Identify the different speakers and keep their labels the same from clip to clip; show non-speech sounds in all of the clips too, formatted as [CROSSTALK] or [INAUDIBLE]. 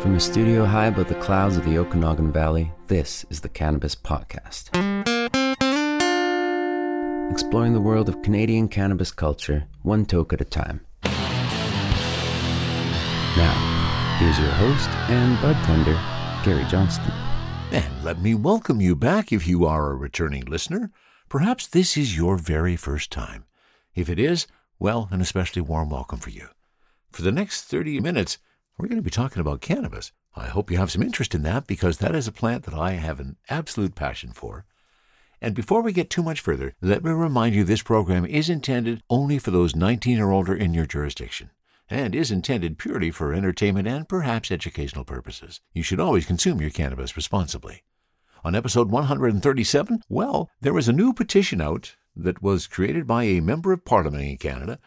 Speaker 1: From a studio high above the clouds of the Okanagan Valley, this is the Cannabis Podcast. Exploring the world of Canadian cannabis culture, one toke at a time. Now, here's your host and bud tender, Gary Johnston.
Speaker 2: And let me welcome you back if you are a returning listener. Perhaps this is your very first time. If it is, well, an especially warm welcome for you. For the next 30 minutes, we're going to be talking about cannabis. I hope you have some interest in that because that is a plant that I have an absolute passion for. And before we get too much further, let me remind you this program is intended only for those 19 or older in your jurisdiction and is intended purely for entertainment and perhaps educational purposes. You should always consume your cannabis responsibly. On episode 137, well, there was a new petition out that was created by a member of parliament in Canada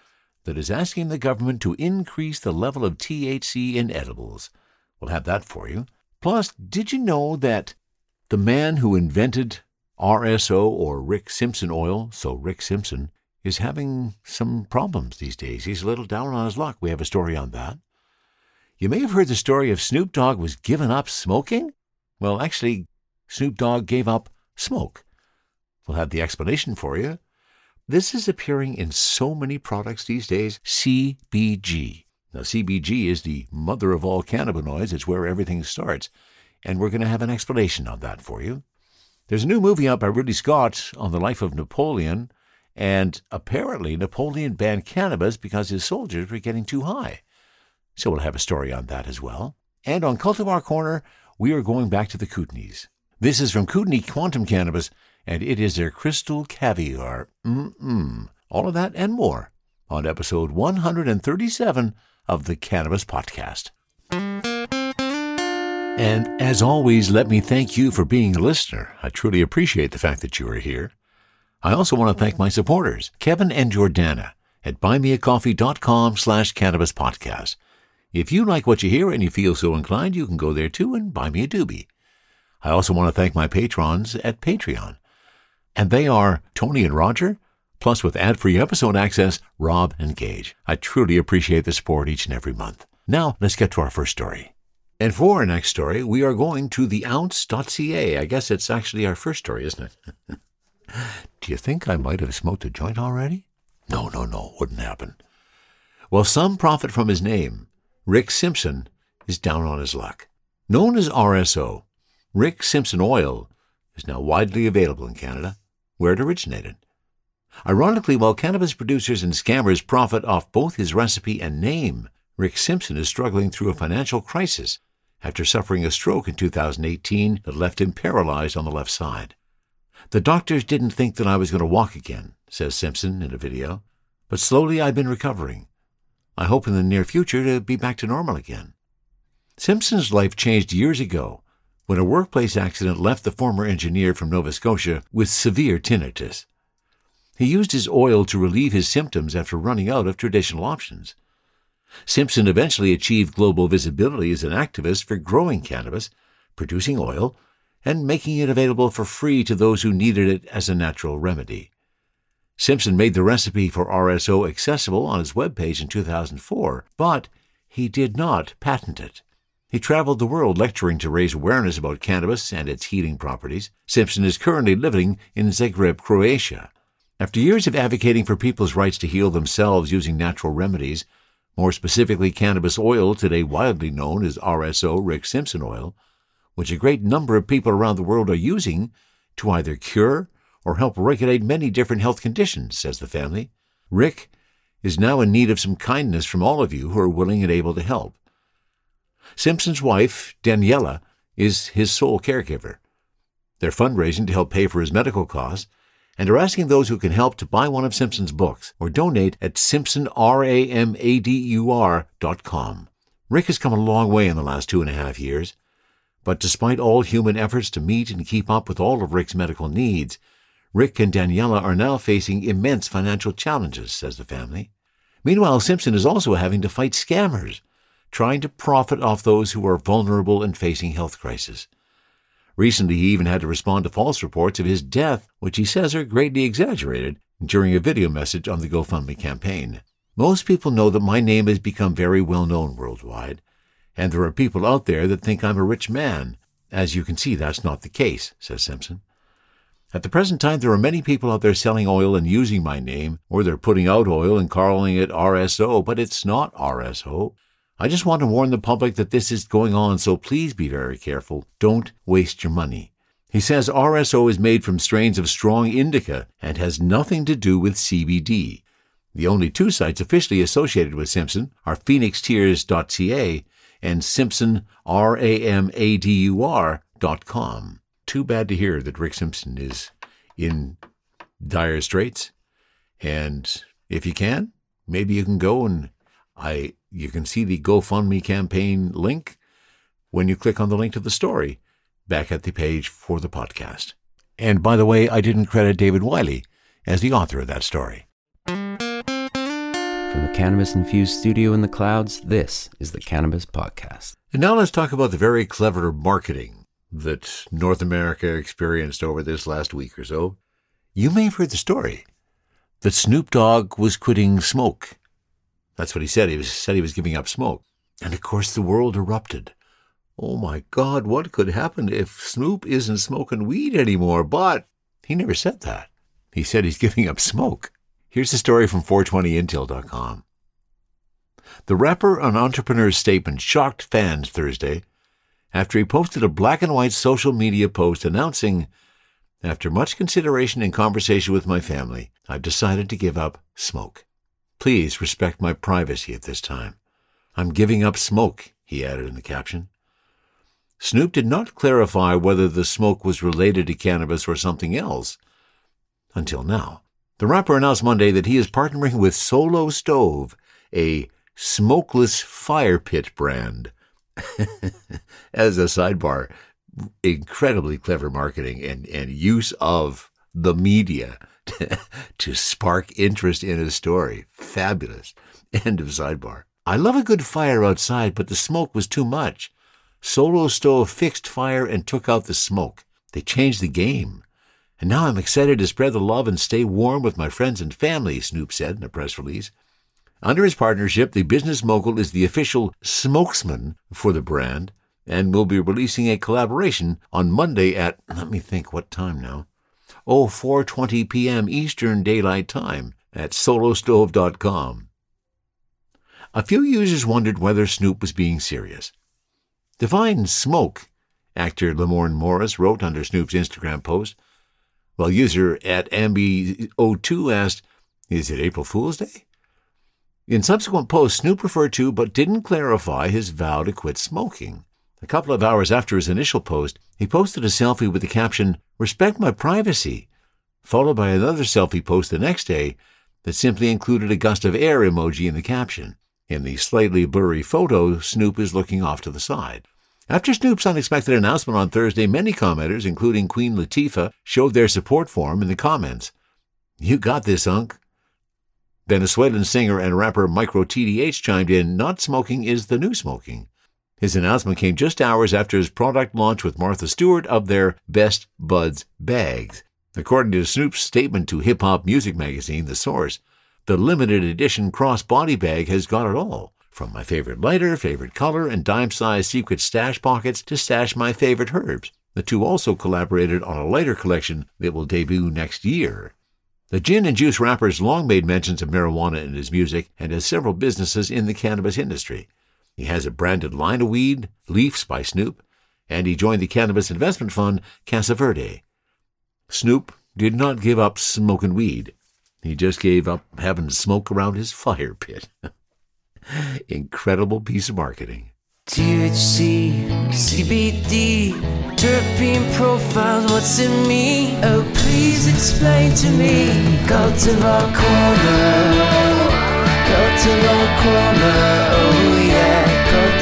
Speaker 2: that is asking the government to increase the level of THC in edibles. We'll have that for you. Plus, did you know that the man who invented RSO or Rick Simpson oil, so Rick Simpson, is having some problems these days. He's a little down on his luck. We have a story on that. You may have heard the story of Snoop Dogg was giving up smoking. Well, actually, Snoop Dogg gave up smoke. We'll have the explanation for you. This is appearing in so many products these days. CBG. Now, CBG is the mother of all cannabinoids. It's where everything starts. And we're going to have an explanation on that for you. There's a new movie out by Ridley Scott on the life of Napoleon. And apparently, Napoleon banned cannabis because his soldiers were getting too high. So we'll have a story on that as well. And on Cultivar Corner, we are going back to the Kootenays. This is from Kootenay Quantum Cannabis, and it is their crystal caviar. Mm-mm. All of that and more on episode 137 of the Cannabis Podcast. And as always, let me thank you for being a listener. I truly appreciate the fact that you are here. I also want to thank my supporters, Kevin and Jordana at buymeacoffee.com slash cannabis podcast. If you like what you hear and you feel so inclined, you can go there too and buy me a doobie. I also want to thank my patrons at Patreon and they are Tony and Roger, plus with ad-free episode access, Rob and Gage. I truly appreciate the support each and every month. Now, let's get to our first story. And for our next story, we are going to theounce.ca. I guess it's actually our first story, isn't it? [LAUGHS] Do you think I might have smoked a joint already? No, no, no, wouldn't happen. Well, some profit from his name. Rick Simpson is down on his luck. Known as RSO, Rick Simpson Oil is now widely available in Canada where it originated. Ironically, while cannabis producers and scammers profit off both his recipe and name, Rick Simpson is struggling through a financial crisis after suffering a stroke in 2018 that left him paralyzed on the left side. The doctors didn't think that I was going to walk again, says Simpson in a video, but slowly I've been recovering. I hope in the near future to be back to normal again. Simpson's life changed years ago when a workplace accident left the former engineer from Nova Scotia with severe tinnitus. He used his oil to relieve his symptoms after running out of traditional options. Simpson eventually achieved global visibility as an activist for growing cannabis, producing oil, and making it available for free to those who needed it as a natural remedy. Simpson made the recipe for RSO accessible on his webpage in 2004, but he did not patent it. He traveled the world lecturing to raise awareness about cannabis and its healing properties. Simpson is currently living in Zagreb, Croatia. After years of advocating for people's rights to heal themselves using natural remedies, more specifically cannabis oil, today widely known as RSO Rick Simpson oil, which a great number of people around the world are using to either cure or help regulate many different health conditions, says the family. Rick is now in need of some kindness from all of you who are willing and able to help. Simpson's wife, Daniela, is his sole caregiver. They're fundraising to help pay for his medical costs and are asking those who can help to buy one of Simpson's books or donate at simpsonramadur.com. Rick has come a long way in the last two and a half years, but despite all human efforts to meet and keep up with all of Rick's medical needs, Rick and Daniela are now facing immense financial challenges, says the family. Meanwhile, Simpson is also having to fight scammers trying to profit off those who are vulnerable and facing health crisis. Recently, he even had to respond to false reports of his death, which he says are greatly exaggerated, during a video message on the GoFundMe campaign. Most people know that my name has become very well known worldwide, And there are people out there that think I'm a rich man. As you can see, that's not the case, says Simpson. At the present time, there are many people out there selling oil and using my name, or they're putting out oil and calling it RSO, but it's not RSO. I just want to warn the public that this is going on, so please be very careful. Don't waste your money. He says RSO is made from strains of strong indica and has nothing to do with CBD. The only two sites officially associated with Simpson are phoenixtears.ca and simpsonramadur.com. Too bad to hear that Rick Simpson is in dire straits. And if you can, maybe you can go and I you can see the GoFundMe campaign link when you click on the link to the story back at the page for the podcast. And by the way, I didn't credit David Wiley as the author of that story.
Speaker 1: From the Cannabis Infused Studio in the Clouds, this is the Cannabis Podcast.
Speaker 2: And now let's talk about the very clever marketing that North America experienced over this last week or so. You may have heard the story that Snoop Dogg was quitting smoke. That's what he said. He was, said he was giving up smoke. And of course, the world erupted. Oh my God, what could happen if Snoop isn't smoking weed anymore? But he never said that. He said he's [LAUGHS] giving up smoke. Here's the story from 420intel.com. The rapper and entrepreneur's statement shocked fans Thursday after he posted a black and white social media post announcing, After much consideration and conversation with my family, I've decided to give up smoke. Please respect my privacy at this time. I'm giving up smoke, he added in the caption. Snoop did not clarify whether the smoke was related to cannabis or something else until now. The rapper announced Monday that he is partnering with Solo Stove, a smokeless fire pit brand. [LAUGHS] As a sidebar, incredibly clever marketing and, and use of the media [LAUGHS] to, spark interest in a story. Fabulous. End of sidebar. I love a good fire outside, but the smoke was too much. Solo Stove fixed fire and took out the smoke. They changed the game. And now I'm excited to spread the love and stay warm with my friends and family, Snoop said in a press release. Under his partnership, the business mogul is the official smokesman for the brand and will be releasing a collaboration on Monday at, let me think, what time now? Oh, 4.20 p.m. Eastern Daylight Time at solostove.com. A few users wondered whether Snoop was being serious. Divine Smoke, actor Lamorne Morris wrote under Snoop's Instagram post, while user at Ambi02 asked, Is it April Fool's Day? In subsequent posts, Snoop referred to but didn't clarify his vow to quit smoking. A couple of hours after his initial post, he posted a selfie with the caption, Respect my privacy, followed by another selfie post the next day that simply included a gust of air emoji in the caption. In the slightly blurry photo, Snoop is looking off to the side. After Snoop's unexpected announcement on Thursday, many commenters, including Queen Latifah, showed their support for him in the comments. You got this, Unc. Venezuelan singer and rapper Micro TDH chimed in, Not smoking is the new smoking. His announcement came just hours after his product launch with Martha Stewart of their Best Buds bags. According to Snoop's statement to hip hop music magazine, The Source, the limited edition cross-body bag has got it all. From my favorite lighter, favorite color, and dime-sized secret stash pockets to stash my favorite herbs. The two also collaborated on a lighter collection that will debut next year. The gin and juice rapper's long made mentions of marijuana in his music and has several businesses in the cannabis industry. He has a branded line of weed, Leafs by Snoop, and he joined the cannabis investment fund Casa Verde. Snoop did not give up smoking weed. He just gave up having to smoke around his fire pit. [LAUGHS] Incredible piece of marketing.
Speaker 3: THC, CBD, terpene profiles, what's in me? Oh, please explain to me. Our corner, our corner, oh yeah.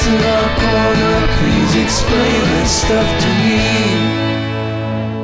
Speaker 3: Go to our corner, please explain this stuff to me.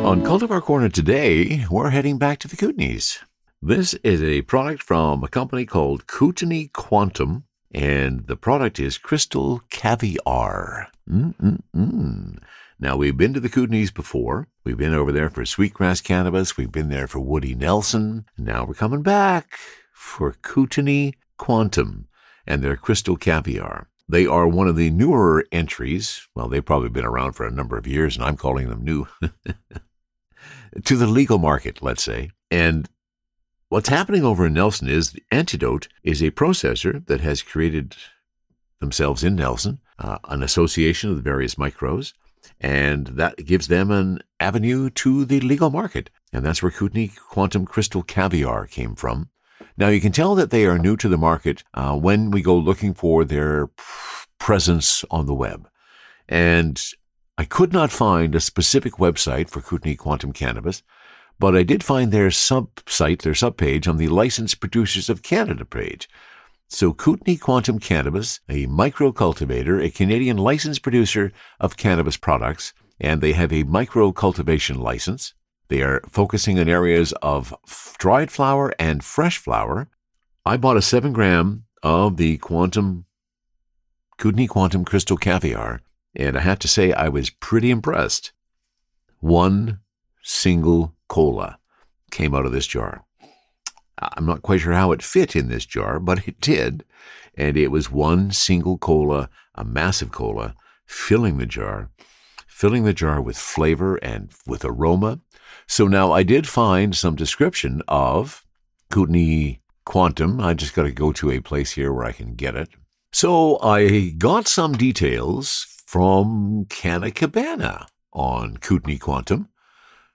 Speaker 2: On Cultivar Corner today, we're heading back to the Kootenays. This is a product from a company called Kootenay Quantum and the product is Crystal Caviar. Mm-mm-mm. Now, we've been to the Kootenays before. We've been over there for Sweetgrass Cannabis. We've been there for Woody Nelson. Now we're coming back for Kootenay Quantum and their Crystal Caviar. They are one of the newer entries. Well, they've probably been around for a number of years, and I'm calling them new [LAUGHS] to the legal market, let's say. And what's happening over in Nelson is the Antidote is a processor that has created themselves in Nelson, uh, an association of the various micros, and that gives them an avenue to the legal market. And that's where Kootenay Quantum Crystal Caviar came from. Now, you can tell that they are new to the market uh, when we go looking for their presence on the web. And I could not find a specific website for Kootenay Quantum Cannabis, but I did find their sub site, their sub page on the Licensed Producers of Canada page. So, Kootenay Quantum Cannabis, a micro cultivator, a Canadian licensed producer of cannabis products, and they have a micro cultivation license. They are focusing on areas of dried flower and fresh flower. I bought a seven gram of the Quantum Kootenay Quantum Crystal Caviar, and I have to say I was pretty impressed. One single cola came out of this jar. I'm not quite sure how it fit in this jar, but it did. And it was one single cola, a massive cola, filling the jar, filling the jar with flavor and with aroma. So now I did find some description of Kootenay Quantum. I just got to go to a place here where I can get it. So I got some details from Canna Cabana on Kootenay Quantum.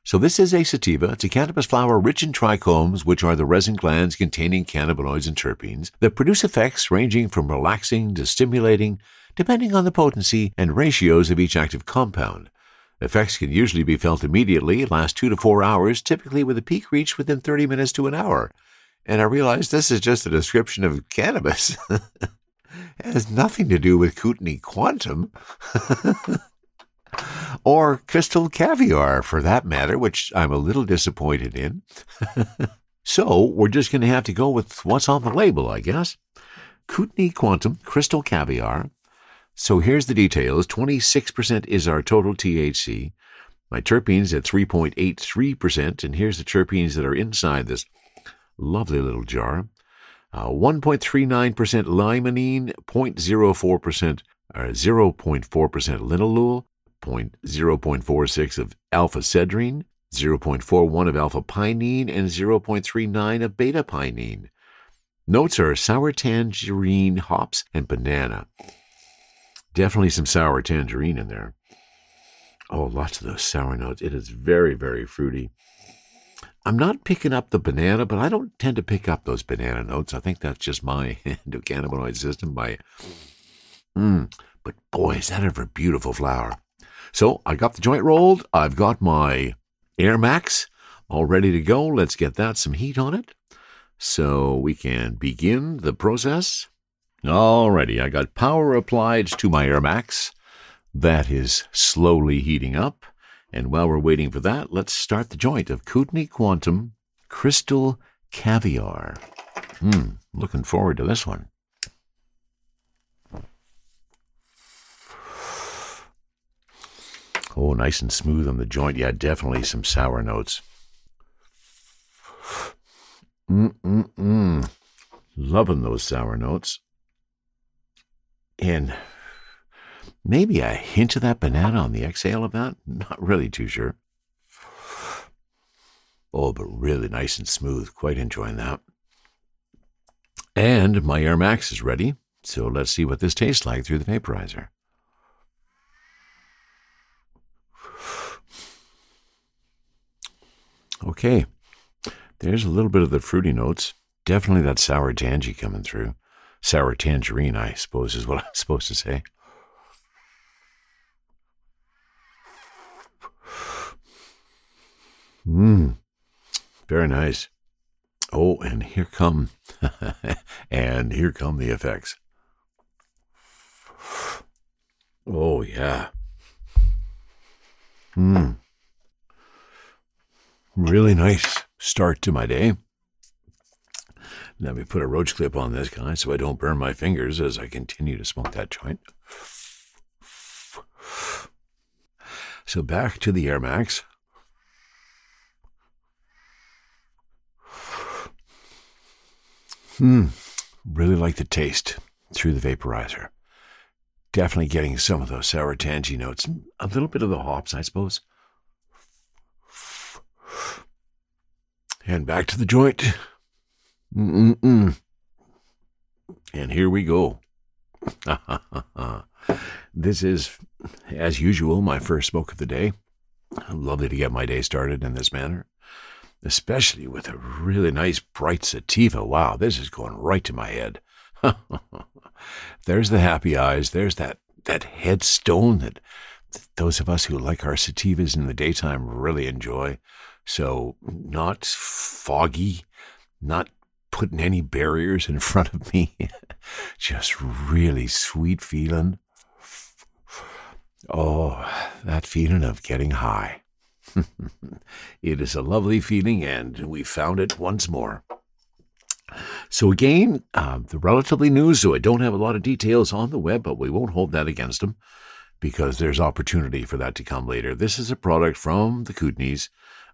Speaker 2: So this is a sativa. It's a cannabis flower rich in trichomes, which are the resin glands containing cannabinoids and terpenes that produce effects ranging from relaxing to stimulating, depending on the potency and ratios of each active compound. Effects can usually be felt immediately, last two to four hours, typically with a peak reached within 30 minutes to an hour. And I realize this is just a description of cannabis. [LAUGHS] it has nothing to do with Kootenay Quantum. [LAUGHS] or crystal caviar for that matter, which I'm a little disappointed in. [LAUGHS] so we're just going to have to go with what's on the label, I guess. Kootenay Quantum Crystal Caviar. So here's the details 26% is our total THC. My terpenes at 3.83%, and here's the terpenes that are inside this lovely little jar. Uh, 1.39% limonene, 0.04% or 0.4% linalool, 0.46 of alpha cedrene, 0.41 of alpha pinene, and 0.39 of beta pinene. Notes are sour tangerine, hops, and banana. Definitely some sour tangerine in there. Oh, lots of those sour notes. It is very, very fruity. I'm not picking up the banana, but I don't tend to pick up those banana notes. I think that's just my [LAUGHS] endocannabinoid system. My, mm, but boy, is that ever a beautiful flower. So I got the joint rolled. I've got my Air Max all ready to go. Let's get that some heat on it so we can begin the process. Alrighty, I got power applied to my Air Max. That is slowly heating up. And while we're waiting for that, let's start the joint of Kootenay Quantum Crystal Caviar. Hmm, looking forward to this one. Oh, nice and smooth on the joint. Yeah, definitely some sour notes. Mm-mm-mm. Loving those sour notes. And maybe a hint of that banana on the exhale of that. Not really too sure. Oh, but really nice and smooth. Quite enjoying that. And my Air Max is ready. So let's see what this tastes like through the vaporizer. Okay, there's a little bit of the fruity notes. Definitely that sour tangy coming through. Sour tangerine, I suppose, is what [LAUGHS] I'm supposed to say. Mmm, very nice. Oh, and here come, [LAUGHS] and here come the effects. Oh, yeah. Mmm. Really nice start to my day. Let me put a roach clip on this guy so I don't burn my fingers as I continue to smoke that joint. So back to the Air Max. Hmm, really like the taste through the vaporizer. definitely getting some of those sour tangy notes. A little bit of the hops, I suppose. And back to the joint. Mm-mm-mm. And here we go. [LAUGHS] this is, as usual, my first smoke of the day. Lovely to get my day started in this manner, especially with a really nice bright sativa. Wow, this is going right to my head. [LAUGHS] there's the happy eyes. There's that, that headstone that those of us who like our sativas in the daytime really enjoy. So, not foggy, not putting any barriers in front of me. [LAUGHS] Just really sweet feeling. Oh, that feeling of getting high. [LAUGHS] it is a lovely feeling, and we found it once more. So, again, uh, the relatively new, so I don't have a lot of details on the web, but we won't hold that against them because there's opportunity for that to come later. This is a product from the Kootenays,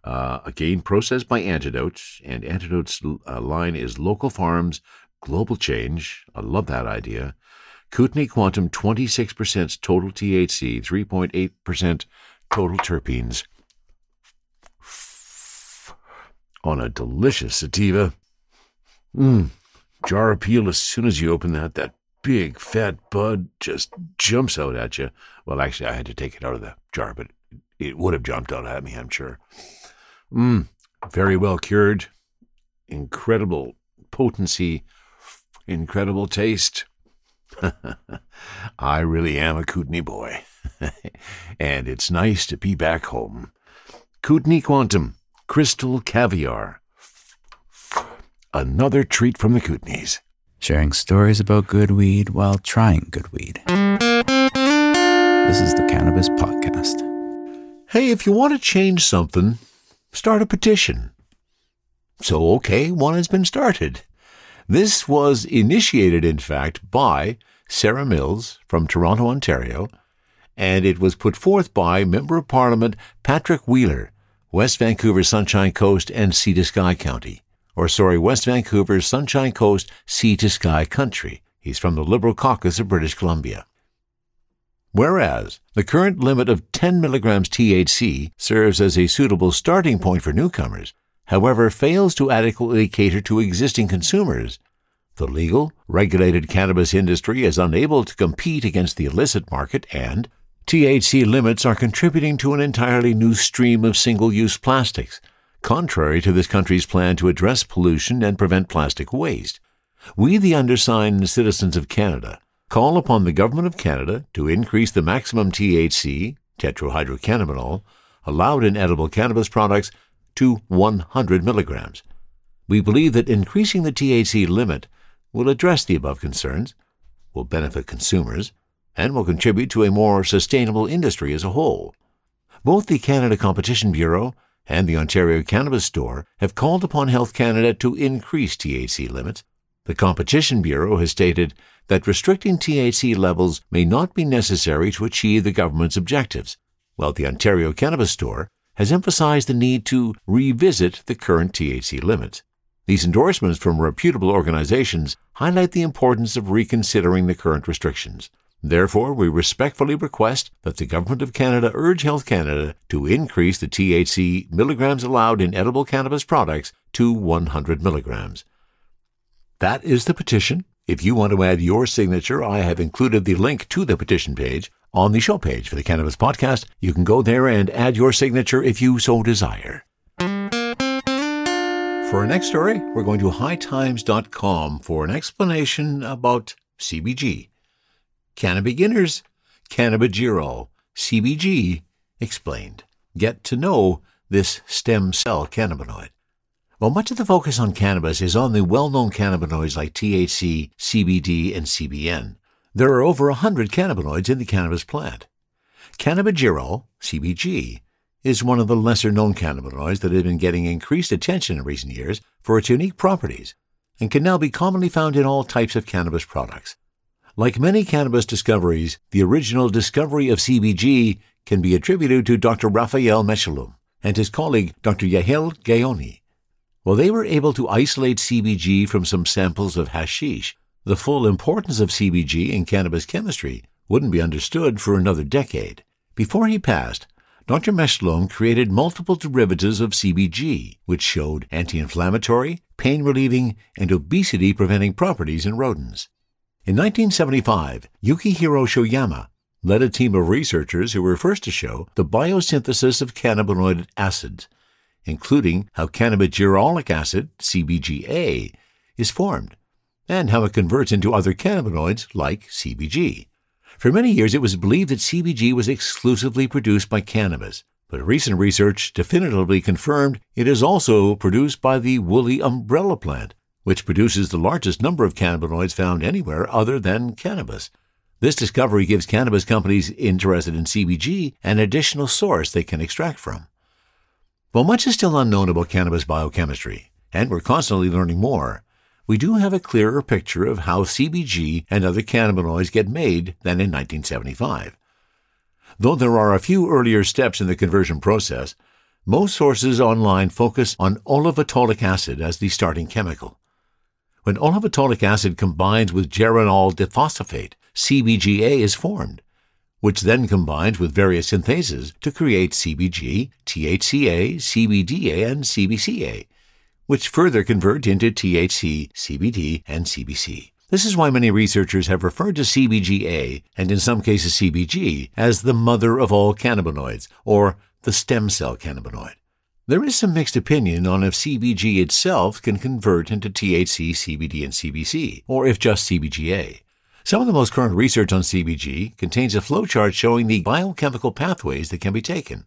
Speaker 2: uh, again processed by Antidotes, and Antidote's uh, line is Local Farms Global Change. I love that idea. Kootenay Quantum, 26% total THC, 3.8% total terpenes. On a delicious sativa. Mmm. Jar appeal as soon as you open that, that big fat bud just jumps out at you. Well, actually, I had to take it out of the jar, but it would have jumped out at me, I'm sure. Mmm. Very well cured. Incredible potency. Incredible taste. [LAUGHS] I really am a Kootenay boy. [LAUGHS] and it's nice to be back home. Kootenay Quantum, Crystal Caviar. Another treat from the Kootenays.
Speaker 1: Sharing stories about good weed while trying good weed. This is the Cannabis Podcast.
Speaker 2: Hey, if you want to change something, start a petition. So, okay, one has been started. This was initiated, in fact, by Sarah Mills from Toronto, Ontario, and it was put forth by Member of Parliament Patrick Weiler, West Vancouver, Sunshine Coast, and Sea to Sky County. Or, sorry, West Vancouver, Sunshine Coast, Sea to Sky Country. He's from the Liberal Caucus of British Columbia. Whereas the current limit of 10 milligrams THC serves as a suitable starting point for newcomers, however, fails to adequately cater to existing consumers. The legal, regulated cannabis industry is unable to compete against the illicit market, and THC limits are contributing to an entirely new stream of single use plastics, contrary to this country's plan to address pollution and prevent plastic waste. We, the undersigned citizens of Canada, call upon the Government of Canada to increase the maximum THC, tetrahydrocannabinol, allowed in edible cannabis products to 100 milligrams. We believe that increasing the THC limit will address the above concerns, will benefit consumers, and will contribute to a more sustainable industry as a whole. Both the Canada Competition Bureau and the Ontario Cannabis Store have called upon Health Canada to increase THC limits. The Competition Bureau has stated that restricting THC levels may not be necessary to achieve the government's objectives, while the Ontario Cannabis Store has emphasized the need to revisit the current THC limits. These endorsements from reputable organizations highlight the importance of reconsidering the current restrictions. Therefore, we respectfully request that the Government of Canada urge Health Canada to increase the THC milligrams allowed in edible cannabis products to 100 milligrams. That is the petition. If you want to add your signature, I have included the link to the petition page on the show page for the Cannabis Podcast. You can go there and add your signature if you so desire. For our next story, we're going to hightimes.com for an explanation about CBG. Cannabeginners, Cannabigerol, CBG explained. Get to know this stem cell cannabinoid. Well, much of the focus on cannabis is on the well known cannabinoids like THC, CBD, and CBN. There are over 100 cannabinoids in the cannabis plant. Cannabigerol, CBG, is one of the lesser known cannabinoids that have been getting increased attention in recent years for its unique properties and can now be commonly found in all types of cannabis products. Like many cannabis discoveries, the original discovery of CBG can be attributed to Dr. Raphael Mechoulam and his colleague Dr. Yael Gaoni. While they were able to isolate CBG from some samples of hashish, the full importance of CBG in cannabis chemistry wouldn't be understood for another decade. Before he passed, Dr. Mechoulam created multiple derivatives of CBG, which showed anti inflammatory, pain relieving, and obesity preventing properties in rodents. In 1975, Yukihiro Shoyama led a team of researchers who were first to show the biosynthesis of cannabinoid acids, including how cannabigerolic acid, CBGA, is formed, and how it converts into other cannabinoids like CBG. For many years, it was believed that CBG was exclusively produced by cannabis, but recent research definitively confirmed it is also produced by the woolly umbrella plant, which produces the largest number of cannabinoids found anywhere other than cannabis. This discovery gives cannabis companies interested in CBG an additional source they can extract from. While much is still unknown about cannabis biochemistry, and we're constantly learning more, we do have a clearer picture of how CBG and other cannabinoids get made than in 1975. Though there are a few earlier steps in the conversion process, most sources online focus on olivetolic acid as the starting chemical. When olivetolic acid combines with geranyl diphosphate, CBGA is formed, which then combines with various synthases to create CBG, THCA, CBDA, and CBCA, which further convert into THC, CBD, and CBC. This is why many researchers have referred to CBGA, and in some cases CBG, as the mother of all cannabinoids, or the stem cell cannabinoid. There is some mixed opinion on if CBG itself can convert into THC, CBD, and CBC, or if just CBGA. Some of the most current research on CBG contains a flowchart showing the biochemical pathways that can be taken.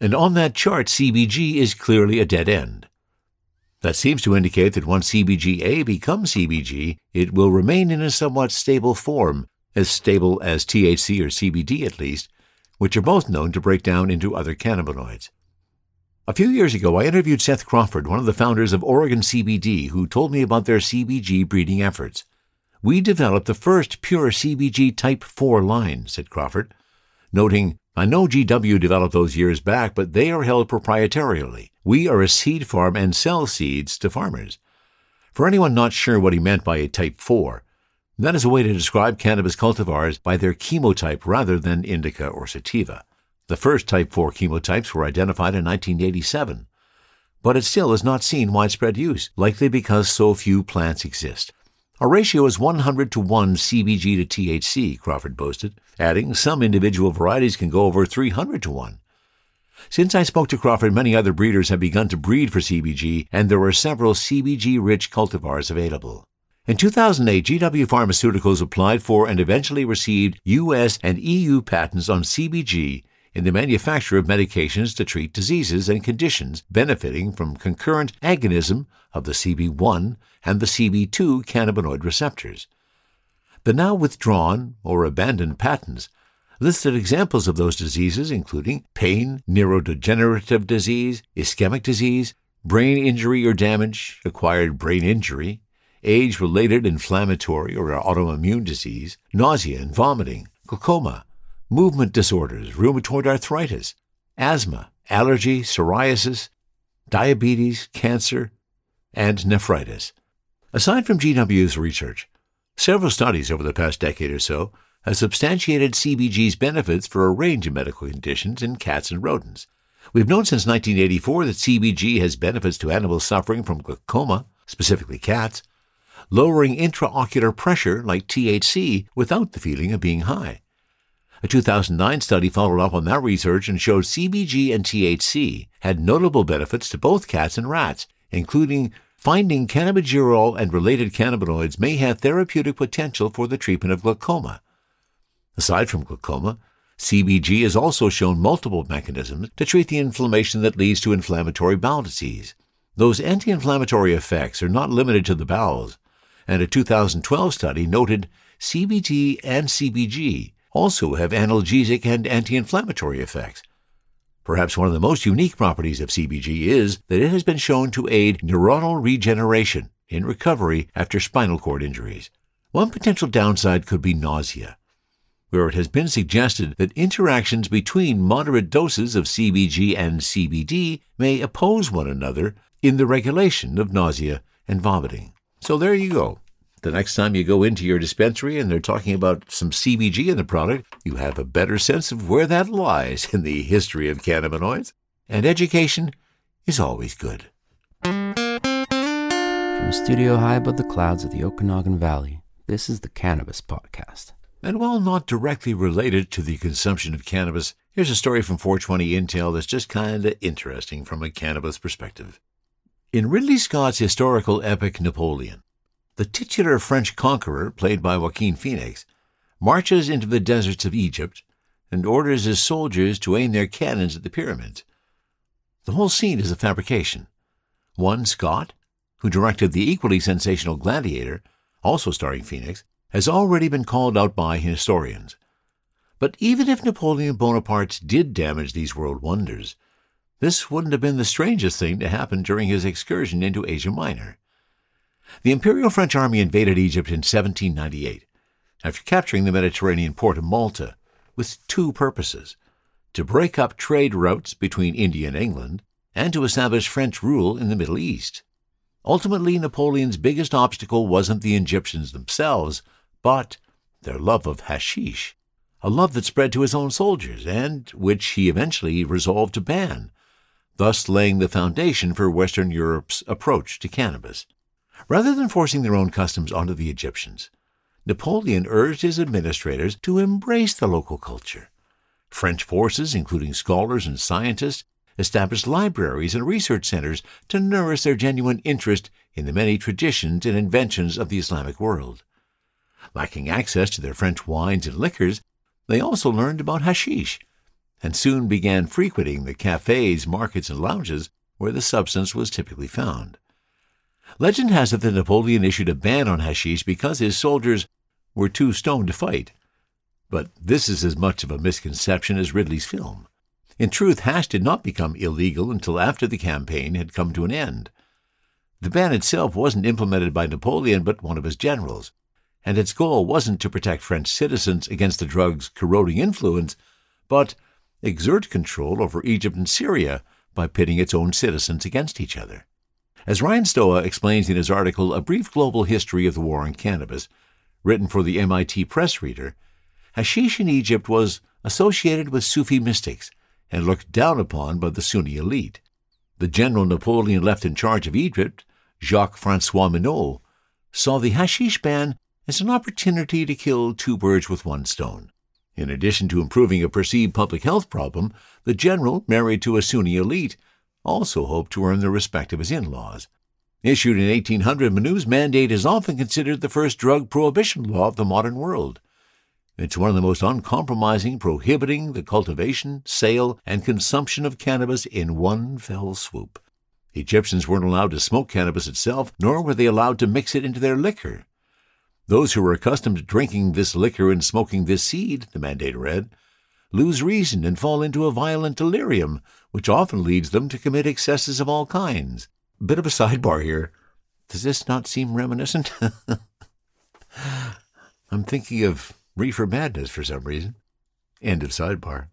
Speaker 2: And on that chart, CBG is clearly a dead end. That seems to indicate that once CBGA becomes CBG, it will remain in a somewhat stable form, as stable as THC or CBD at least, which are both known to break down into other cannabinoids. A few years ago, I interviewed Seth Crawford, one of the founders of Oregon CBD, who told me about their CBG breeding efforts. We developed the first pure CBG Type 4 line, said Crawford, noting, I know GW developed those years back, but they are held proprietarily. We are a seed farm and sell seeds to farmers. For anyone not sure what he meant by a type 4, that is a way to describe cannabis cultivars by their chemotype rather than indica or sativa. The first type 4 chemotypes were identified in 1987, but it still has not seen widespread use, likely because so few plants exist. Our ratio is 100 to 1 CBG to THC, Crawford boasted, adding some individual varieties can go over 300 to 1. Since I spoke to Crawford, many other breeders have begun to breed for CBG, and there are several CBG rich cultivars available. In 2008, GW Pharmaceuticals applied for and eventually received US and EU patents on CBG in the manufacture of medications to treat diseases and conditions benefiting from concurrent agonism of the CB1 and the CB2 cannabinoid receptors. The now withdrawn or abandoned patents listed examples of those diseases, including pain, neurodegenerative disease, ischemic disease, brain injury or damage, acquired brain injury, age related inflammatory or autoimmune disease, nausea and vomiting, glaucoma, movement disorders, rheumatoid arthritis, asthma, allergy, psoriasis, diabetes, cancer, and nephritis. Aside from GW's research, several studies over the past decade or so have substantiated CBG's benefits for a range of medical conditions in cats and rodents. We've known since 1984 that CBG has benefits to animals suffering from glaucoma, specifically cats, lowering intraocular pressure like THC without the feeling of being high. A 2009 study followed up on that research and showed CBG and THC had notable benefits to both cats and rats, including finding cannabigerol and related cannabinoids may have therapeutic potential for the treatment of glaucoma. Aside from glaucoma, CBG has also shown multiple mechanisms to treat the inflammation that leads to inflammatory bowel disease. Those anti inflammatory effects are not limited to the bowels, and a 2012 study noted CBT and CBG also have analgesic and anti inflammatory effects. Perhaps one of the most unique properties of CBG is that it has been shown to aid neuronal regeneration in recovery after spinal cord injuries. One potential downside could be nausea where it has been suggested that interactions between moderate doses of CBG and CBD may oppose one another in the regulation of nausea and vomiting. So there you go. The next time you go into your dispensary and they're talking about some CBG in the product, you have a better sense of where that lies in the history of cannabinoids. And education is always good.
Speaker 1: From a studio high above the clouds of the Okanagan Valley, this is the Cannabis Podcast.
Speaker 2: And while not directly related to the consumption of cannabis, here's a story from 420 Intel that's just kind of interesting from a cannabis perspective. In Ridley Scott's historical epic Napoleon, the titular French conqueror, played by Joaquin Phoenix, marches into the deserts of Egypt and orders his soldiers to aim their cannons at the pyramids. The whole scene is a fabrication. One, Scott, who directed the equally sensational Gladiator, also starring Phoenix, has already been called out by historians. But even if Napoleon Bonaparte did damage these world wonders, this wouldn't have been the strangest thing to happen during his excursion into Asia Minor. The Imperial French army invaded Egypt in 1798, after capturing the Mediterranean port of Malta, with two purposes to break up trade routes between India and England, and to establish French rule in the Middle East. Ultimately, Napoleon's biggest obstacle wasn't the Egyptians themselves, but their love of hashish, a love that spread to his own soldiers, and which he eventually resolved to ban, thus laying the foundation for Western Europe's approach to cannabis. Rather than forcing their own customs onto the Egyptians, Napoleon urged his administrators to embrace the local culture. French forces, including scholars and scientists, established libraries and research centers to nourish their genuine interest in the many traditions and inventions of the Islamic world. Lacking access to their French wines and liquors, they also learned about hashish and soon began frequenting the cafes, markets, and lounges where the substance was typically found. Legend has it that Napoleon issued a ban on hashish because his soldiers were too stoned to fight. But this is as much of a misconception as Ridley's film. In truth, hash did not become illegal until after the campaign had come to an end. The ban itself wasn't implemented by Napoleon but one of his generals, and its goal wasn't to protect French citizens against the drug's corroding influence, but exert control over Egypt and Syria by pitting its own citizens against each other. As Ryan Stoa explains in his article A Brief Global History of the War on Cannabis, written for the MIT Press Reader, hashish in Egypt was associated with Sufi mystics and looked down upon by the Sunni elite. The general Napoleon left in charge of Egypt, Jacques Francois Menou, saw the hashish ban as an opportunity to kill two birds with one stone. In addition to improving a perceived public health problem, the general, married to a Sunni elite, also hoped to earn the respect of his in laws. Issued in 1800, Menou's mandate is often considered the first drug prohibition law of the modern world. It's one of the most uncompromising, prohibiting the cultivation, sale, and consumption of cannabis in one fell swoop. Egyptians weren't allowed to smoke cannabis itself, nor were they allowed to mix it into their liquor. Those who were accustomed to drinking this liquor and smoking this seed, the mandate read, lose reason and fall into a violent delirium, which often leads them to commit excesses of all kinds. Bit of a sidebar here. Does this not seem reminiscent? [LAUGHS] I'm thinking of Reefer Madness for some reason. End of sidebar.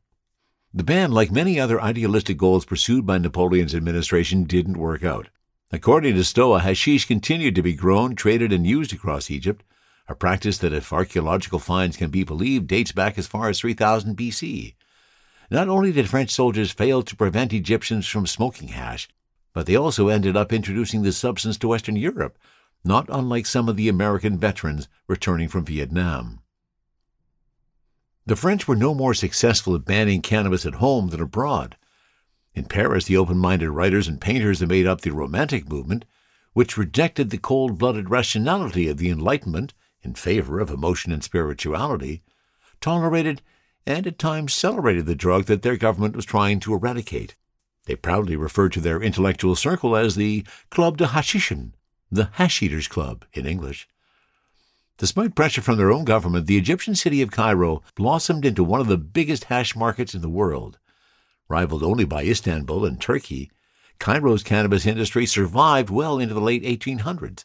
Speaker 2: The ban, like many other idealistic goals pursued by Napoleon's administration, didn't work out. According to Stoa, hashish continued to be grown, traded, and used across Egypt, a practice that, if archaeological finds can be believed, dates back as far as 3000 BC. Not only did French soldiers fail to prevent Egyptians from smoking hash, but they also ended up introducing the substance to Western Europe, not unlike some of the American veterans returning from Vietnam. The French were no more successful at banning cannabis at home than abroad. In Paris, the open minded writers and painters that made up the Romantic movement, which rejected the cold blooded rationality of the Enlightenment in favor of emotion and spirituality, tolerated and at times celebrated the drug that their government was trying to eradicate. They proudly referred to their intellectual circle as the Club de Hashishin, the Hash Eaters Club in English. Despite pressure from their own government, the Egyptian city of Cairo blossomed into one of the biggest hash markets in the world. Rivaled only by Istanbul and Turkey, Cairo's cannabis industry survived well into the late 1800s,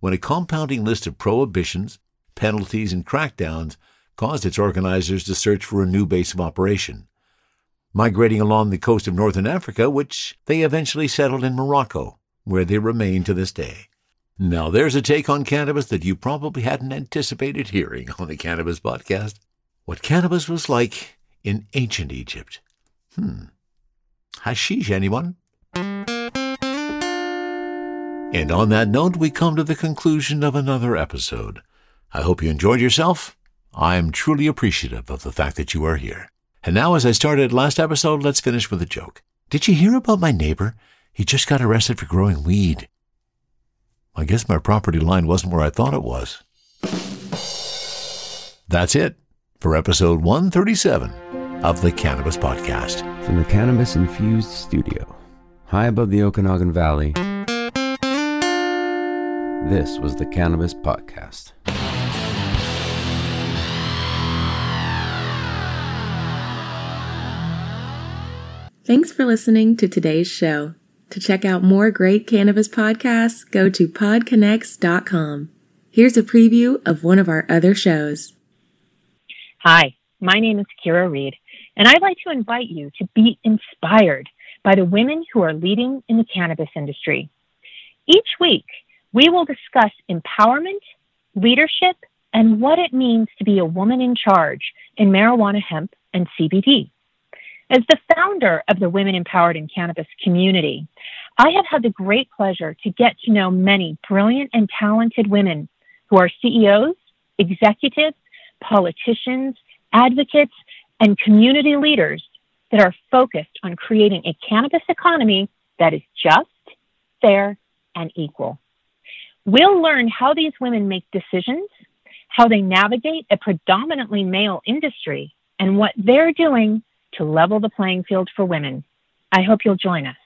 Speaker 2: when a compounding list of prohibitions, penalties, and crackdowns caused its organizers to search for a new base of operation. Migrating along the coast of northern Africa, which they eventually settled in Morocco, where they remain to this day. Now, there's a take on cannabis that you probably hadn't anticipated hearing [LAUGHS] on the Cannabis Podcast. What cannabis was like in ancient Egypt. Hmm. Hashish, anyone? And on that note, we come to the conclusion of another episode. I hope you enjoyed yourself. I am truly appreciative of the fact that you are here. And now, as I started last episode, let's finish with a joke. Did you hear about my neighbor? He just got arrested for growing weed. I guess my property line wasn't where I thought it was. That's it for episode 137 of the Cannabis Podcast.
Speaker 1: From the Cannabis Infused Studio, high above the Okanagan Valley, this was the Cannabis Podcast.
Speaker 4: Thanks for listening to today's show. To check out more great cannabis podcasts, go to podconnects.com. Here's a preview of one of our other shows.
Speaker 5: Hi, my name is Kira Reed, and I'd like to invite you to be inspired by the women who are leading in the cannabis industry. Each week, we will discuss empowerment, leadership, and what it means to be a woman in charge in marijuana, hemp, and CBD. As the founder of the Women Empowered in Cannabis community, I have had the great pleasure to get to know many brilliant and talented women who are CEOs, executives, politicians, advocates, and community leaders that are focused on creating a cannabis economy that is just, fair, and equal. We'll learn how these women make decisions, how they navigate a predominantly male industry, and what they're doing to level the playing field for women. I hope you'll join us.